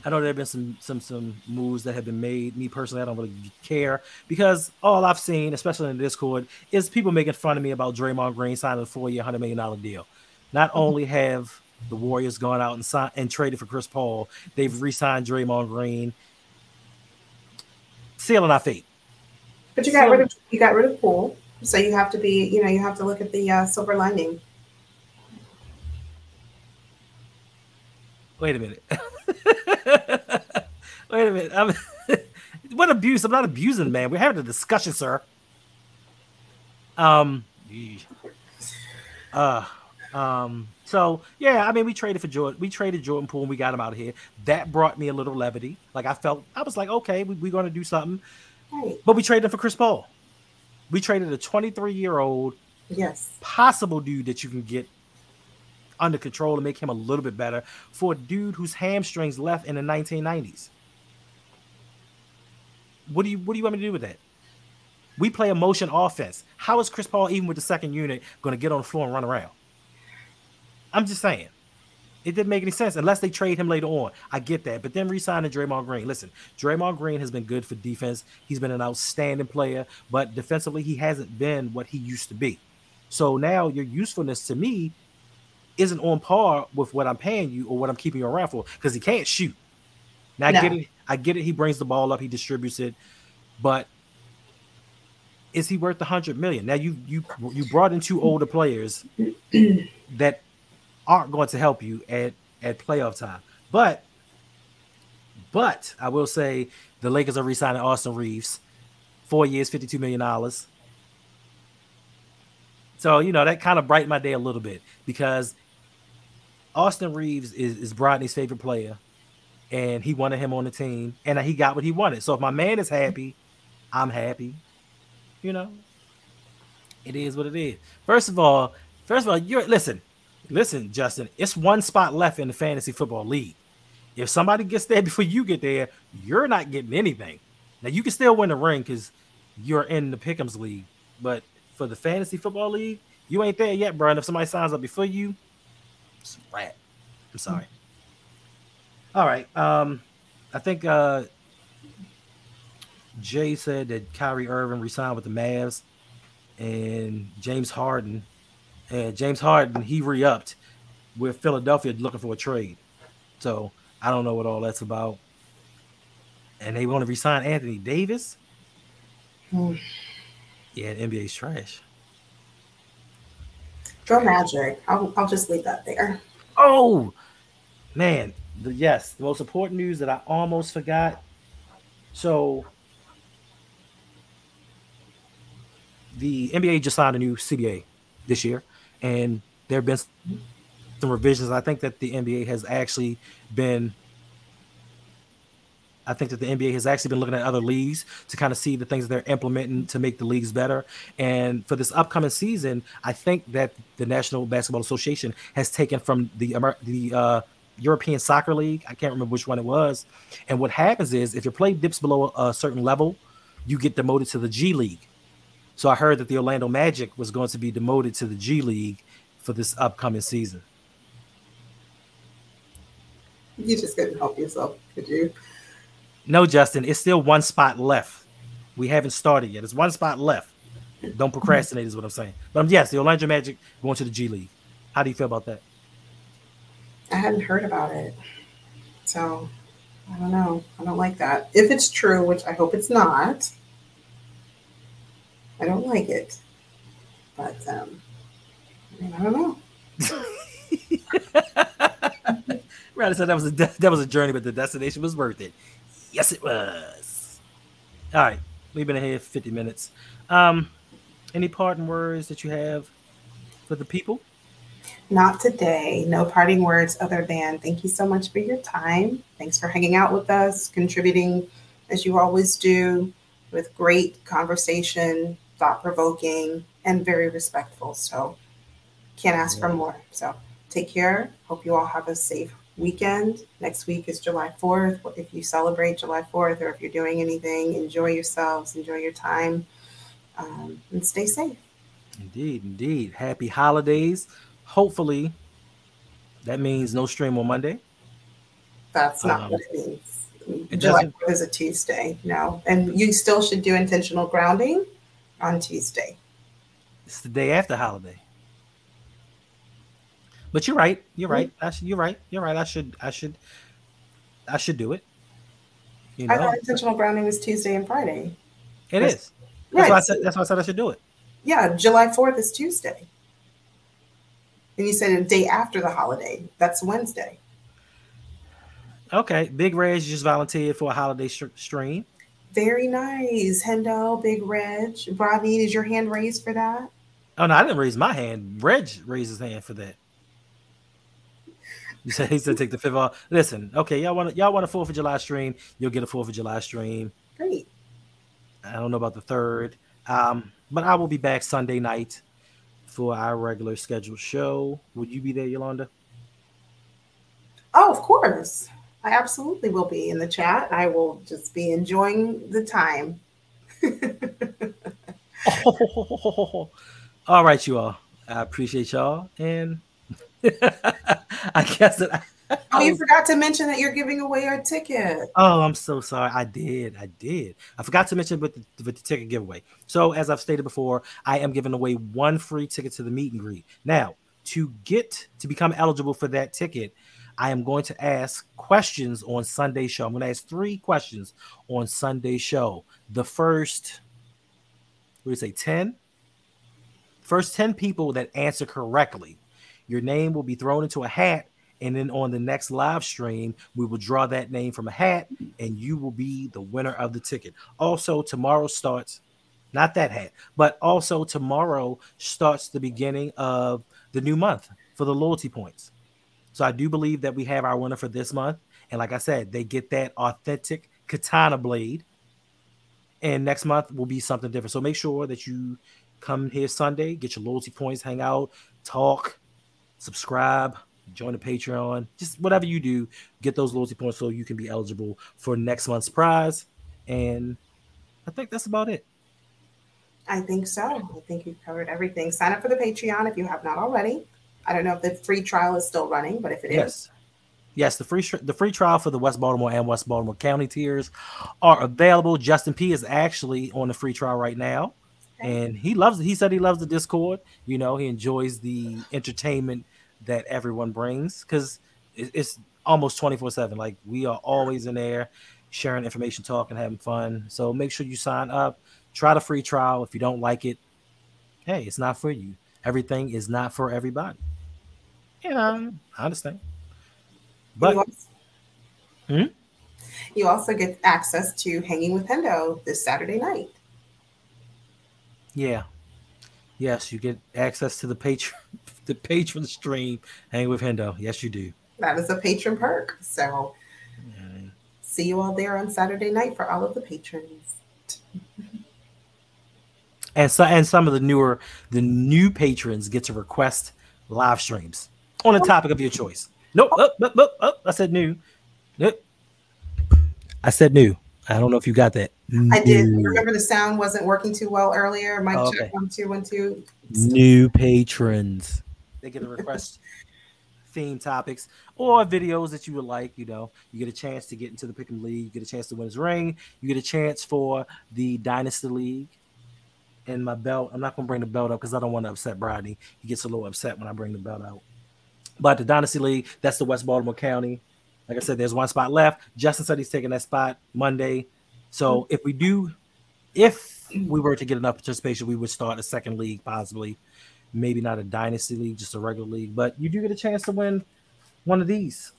[SPEAKER 1] I know there have been some some some moves that have been made. Me personally, I don't really care because all I've seen, especially in the Discord, is people making fun of me about Draymond Green signing a four-year, hundred million dollar deal. Not mm-hmm. only have the Warriors gone out and signed and traded for Chris Paul, they've re-signed Draymond Green, sealing our fate.
[SPEAKER 2] But you got so, rid of you got rid of Poole, so you have to be, you know, you have to look at the uh, silver lining.
[SPEAKER 1] Wait a minute. Wait a minute. I'm, what abuse? I'm not abusing, man. We're having a discussion, sir. Um. Uh. Um. So yeah, I mean, we traded for Jordan. We traded Jordan Poole and we got him out of here. That brought me a little levity. Like I felt, I was like, okay, we, are going to do something. Right. But we traded for Chris Paul. We traded a 23 year old,
[SPEAKER 2] yes,
[SPEAKER 1] possible dude that you can get under control and make him a little bit better for a dude whose hamstrings left in the 1990s. What do you what do you want me to do with that? We play a motion offense. How is Chris Paul, even with the second unit, going to get on the floor and run around? I'm just saying. It didn't make any sense unless they trade him later on. I get that. But then re-signing Draymond Green. Listen, Draymond Green has been good for defense. He's been an outstanding player, but defensively, he hasn't been what he used to be. So now your usefulness to me isn't on par with what I'm paying you or what I'm keeping you around for because he can't shoot. Now no. I get it. I get it. He brings the ball up, he distributes it, but is he worth a hundred million? Now you you you brought in two older players that aren't going to help you at at playoff time. But but I will say the Lakers are re-signing Austin Reaves, four years, fifty-two million dollars. So you know that kind of brightened my day a little bit because Austin Reaves is, is Brodny's favorite player, and he wanted him on the team, and he got what he wanted. So if my man is happy, I'm happy. You know, it is what it is. First of all, first of all, you're listen, listen, Justin. It's one spot left in the fantasy football league. If somebody gets there before you get there, you're not getting anything. Now you can still win the ring because you're in the Pick'ems league, but for the fantasy football league, you ain't there yet, bro. And if somebody signs up before you, it's a rat. I'm sorry. All right. Um, I think uh Jay said that Kyrie Irving resigned with the Mavs, and James Harden, and James Harden he re-upped with Philadelphia looking for a trade. So I don't know what all that's about. And they want to resign Anthony Davis. Hmm. Yeah, NBA's trash.
[SPEAKER 2] Go Magic. I'll, I'll just leave that there.
[SPEAKER 1] Oh, man. The, yes, the most important news that I almost forgot. So the NBA just signed a new CBA this year, and there have been some revisions. I think that the NBA has actually been. I think that the NBA has actually been looking at other leagues to kind of see the things that they're implementing to make the leagues better. And for this upcoming season, I think that the National Basketball Association has taken from the the uh, European Soccer League. I can't remember which one it was. And what happens is, if your play dips below a certain level, you get demoted to the G League. So I heard that the Orlando Magic was going to be demoted to the G League for this upcoming season.
[SPEAKER 2] You just couldn't help yourself, could you?
[SPEAKER 1] No, Justin, it's still one spot left. We haven't started yet. It's one spot left. Don't procrastinate, is what I'm saying. But um, yes, the Orlando Magic going to the G League. How do you feel about that?
[SPEAKER 2] I hadn't heard about it. So I don't know. I don't like that. If it's true, which I hope it's not, I don't like it. But um, I, mean, I don't know.
[SPEAKER 1] Rather said that was a that was a journey, but the destination was worth it. Yes, it was. All right, we've been here 50 minutes. Um, any parting words that you have for the people?
[SPEAKER 2] Not today. No parting words other than thank you so much for your time. Thanks for hanging out with us, contributing as you always do with great conversation, thought provoking, and very respectful. So can't ask for more. So take care. Hope you all have a safe weekend. Next week is July 4th. If you celebrate July 4th or if you're doing anything, enjoy yourselves, enjoy your time, um, and stay safe.
[SPEAKER 1] Indeed, indeed. Happy holidays. Hopefully, that means no stream on Monday.
[SPEAKER 2] That's not um, what it means. It July 4th is a Tuesday. No. And you still should do intentional grounding on Tuesday.
[SPEAKER 1] It's the day after holiday. But you're right. You're right. I should, you're right. You're right. I should. I should. I should do it.
[SPEAKER 2] You know? I thought intentional grounding was Tuesday and Friday.
[SPEAKER 1] It that's, is. That's right. why I said. That's why I said I should do it.
[SPEAKER 2] Yeah, July fourth is Tuesday. And you said a day after the holiday. That's Wednesday.
[SPEAKER 1] Okay, Big Reg just volunteered for a holiday sh- stream.
[SPEAKER 2] Very nice. Hendo, Big Reg. Bobby, is your hand raised for that?
[SPEAKER 1] Oh no, I didn't raise my hand. Reg raised his hand for that. He said he said take the fifth off. Listen, okay, y'all want y'all want a Fourth of July stream? You'll get a Fourth of July stream.
[SPEAKER 2] Great.
[SPEAKER 1] I don't know about the third. Um, but I will be back Sunday night for our regular scheduled show. Would you be there, Yolanda?
[SPEAKER 2] Oh, of course. I absolutely will be in the chat. I will just be enjoying the time.
[SPEAKER 1] oh, all right, you all. I appreciate y'all. And I guess that
[SPEAKER 2] I, oh, you forgot to mention that you're giving away your ticket.
[SPEAKER 1] Oh, I'm so sorry. I did. I did. I forgot to mention with the, with the ticket giveaway. So, as I've stated before, I am giving away one free ticket to the meet and greet. Now, to get to become eligible for that ticket, I am going to ask questions on Sunday show. I'm going to ask three questions on Sunday show. The first, what do you say, 10? First 10 people that answer correctly, your name will be thrown into a hat. And then on the next live stream, we will draw that name from a hat and you will be the winner of the ticket. Also, tomorrow starts, not that hat, but also tomorrow starts the beginning of the new month for the loyalty points. So I do believe that we have our winner for this month. And like I said, they get that authentic katana blade. And next month will be something different. So make sure that you come here Sunday, get your loyalty points, hang out, talk, subscribe, join the Patreon, just whatever you do, get those loyalty points so you can be eligible for next month's prize. And I think that's about it.
[SPEAKER 2] I think so. I think you've covered everything. Sign up for the Patreon if you have not already. I don't know if the free trial is still running, but if it
[SPEAKER 1] yes.
[SPEAKER 2] is,
[SPEAKER 1] yes. the free the free trial for the West Baltimore and West Baltimore County tiers are available. Justin P is actually on the free trial right now, okay. and he loves. He said he loves the Discord. You know, he enjoys the entertainment that everyone brings because it's almost twenty four seven. Like we are always in there sharing information, talking, having fun. So make sure you sign up. Try the free trial. If you don't like it, hey, it's not for you. Everything is not for everybody you know, I understand. But
[SPEAKER 2] you also, hmm? you also get access to hanging with Hendo this Saturday night.
[SPEAKER 1] Yeah. Yes, you get access to the patron the patron stream hang with Hendo. Yes, you do.
[SPEAKER 2] That is a patron perk. So see you all there on Saturday night for all of the patrons.
[SPEAKER 1] and so and some of the newer the new patrons get to request live streams on a topic of your choice. Nope. Oh, oh, oh, oh, I said new. Nope. I said new. I don't know if you got that.
[SPEAKER 2] I did. Remember the sound wasn't working too well earlier. Mic oh, okay. check one two one two.
[SPEAKER 1] New patrons. They get a request theme topics or videos that you would like. You know, you get a chance to get into the Pick'em League. You get a chance to win his ring. You get a chance for the Dynasty League. And my belt. I'm not gonna bring the belt up because I don't want to upset Rodney. He gets a little upset when I bring the belt out. But the Dynasty League, that's the West Baltimore County. Like I said, there's one spot left. Justin said he's taking that spot Monday. So if we do, if we were to get enough participation, we would start a second league, possibly. Maybe not a dynasty league, just a regular league. But you do get a chance to win one of these.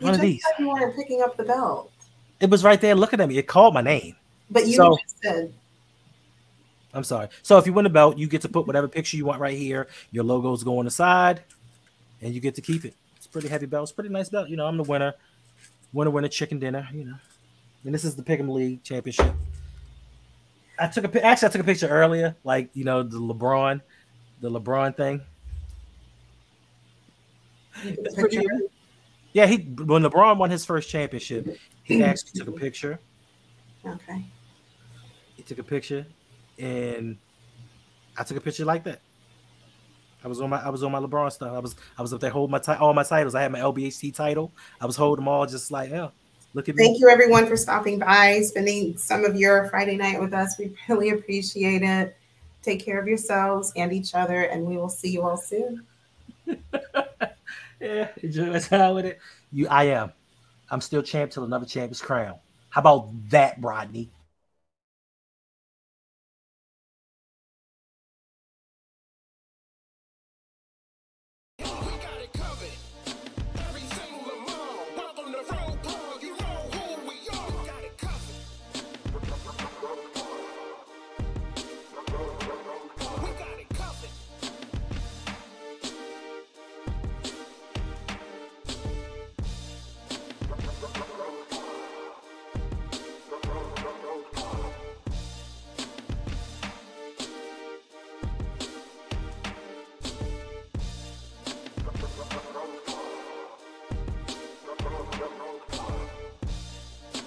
[SPEAKER 2] One you of these. You weren't picking up the belt.
[SPEAKER 1] It was right there looking at me. It called my name.
[SPEAKER 2] But you so, said
[SPEAKER 1] I'm sorry. So if you win the belt, you get to put whatever picture you want right here. Your logos go on the side, and you get to keep it. It's pretty heavy belt. It's pretty nice belt. You know, I'm the winner. Winner, winner, chicken dinner. You know, and this is the Pick'em League Championship. I took a actually I took a picture earlier, like you know the LeBron, the LeBron thing. Yeah, he when LeBron won his first championship, he actually took a picture.
[SPEAKER 2] Okay.
[SPEAKER 1] He took a picture and I took a picture like that. I was on my I was on my LeBron stuff. I was I was up there holding my t- all my titles. I had my LBHT title. I was holding them all just like yeah. Look at
[SPEAKER 2] me. Thank you everyone for stopping by, spending some of your Friday night with us. We really appreciate it. Take care of yourselves and each other, and we will see you all soon.
[SPEAKER 1] yeah, enjoy my time with it. You, I am. I'm still champ till another champ is crowned. How about that, Rodney?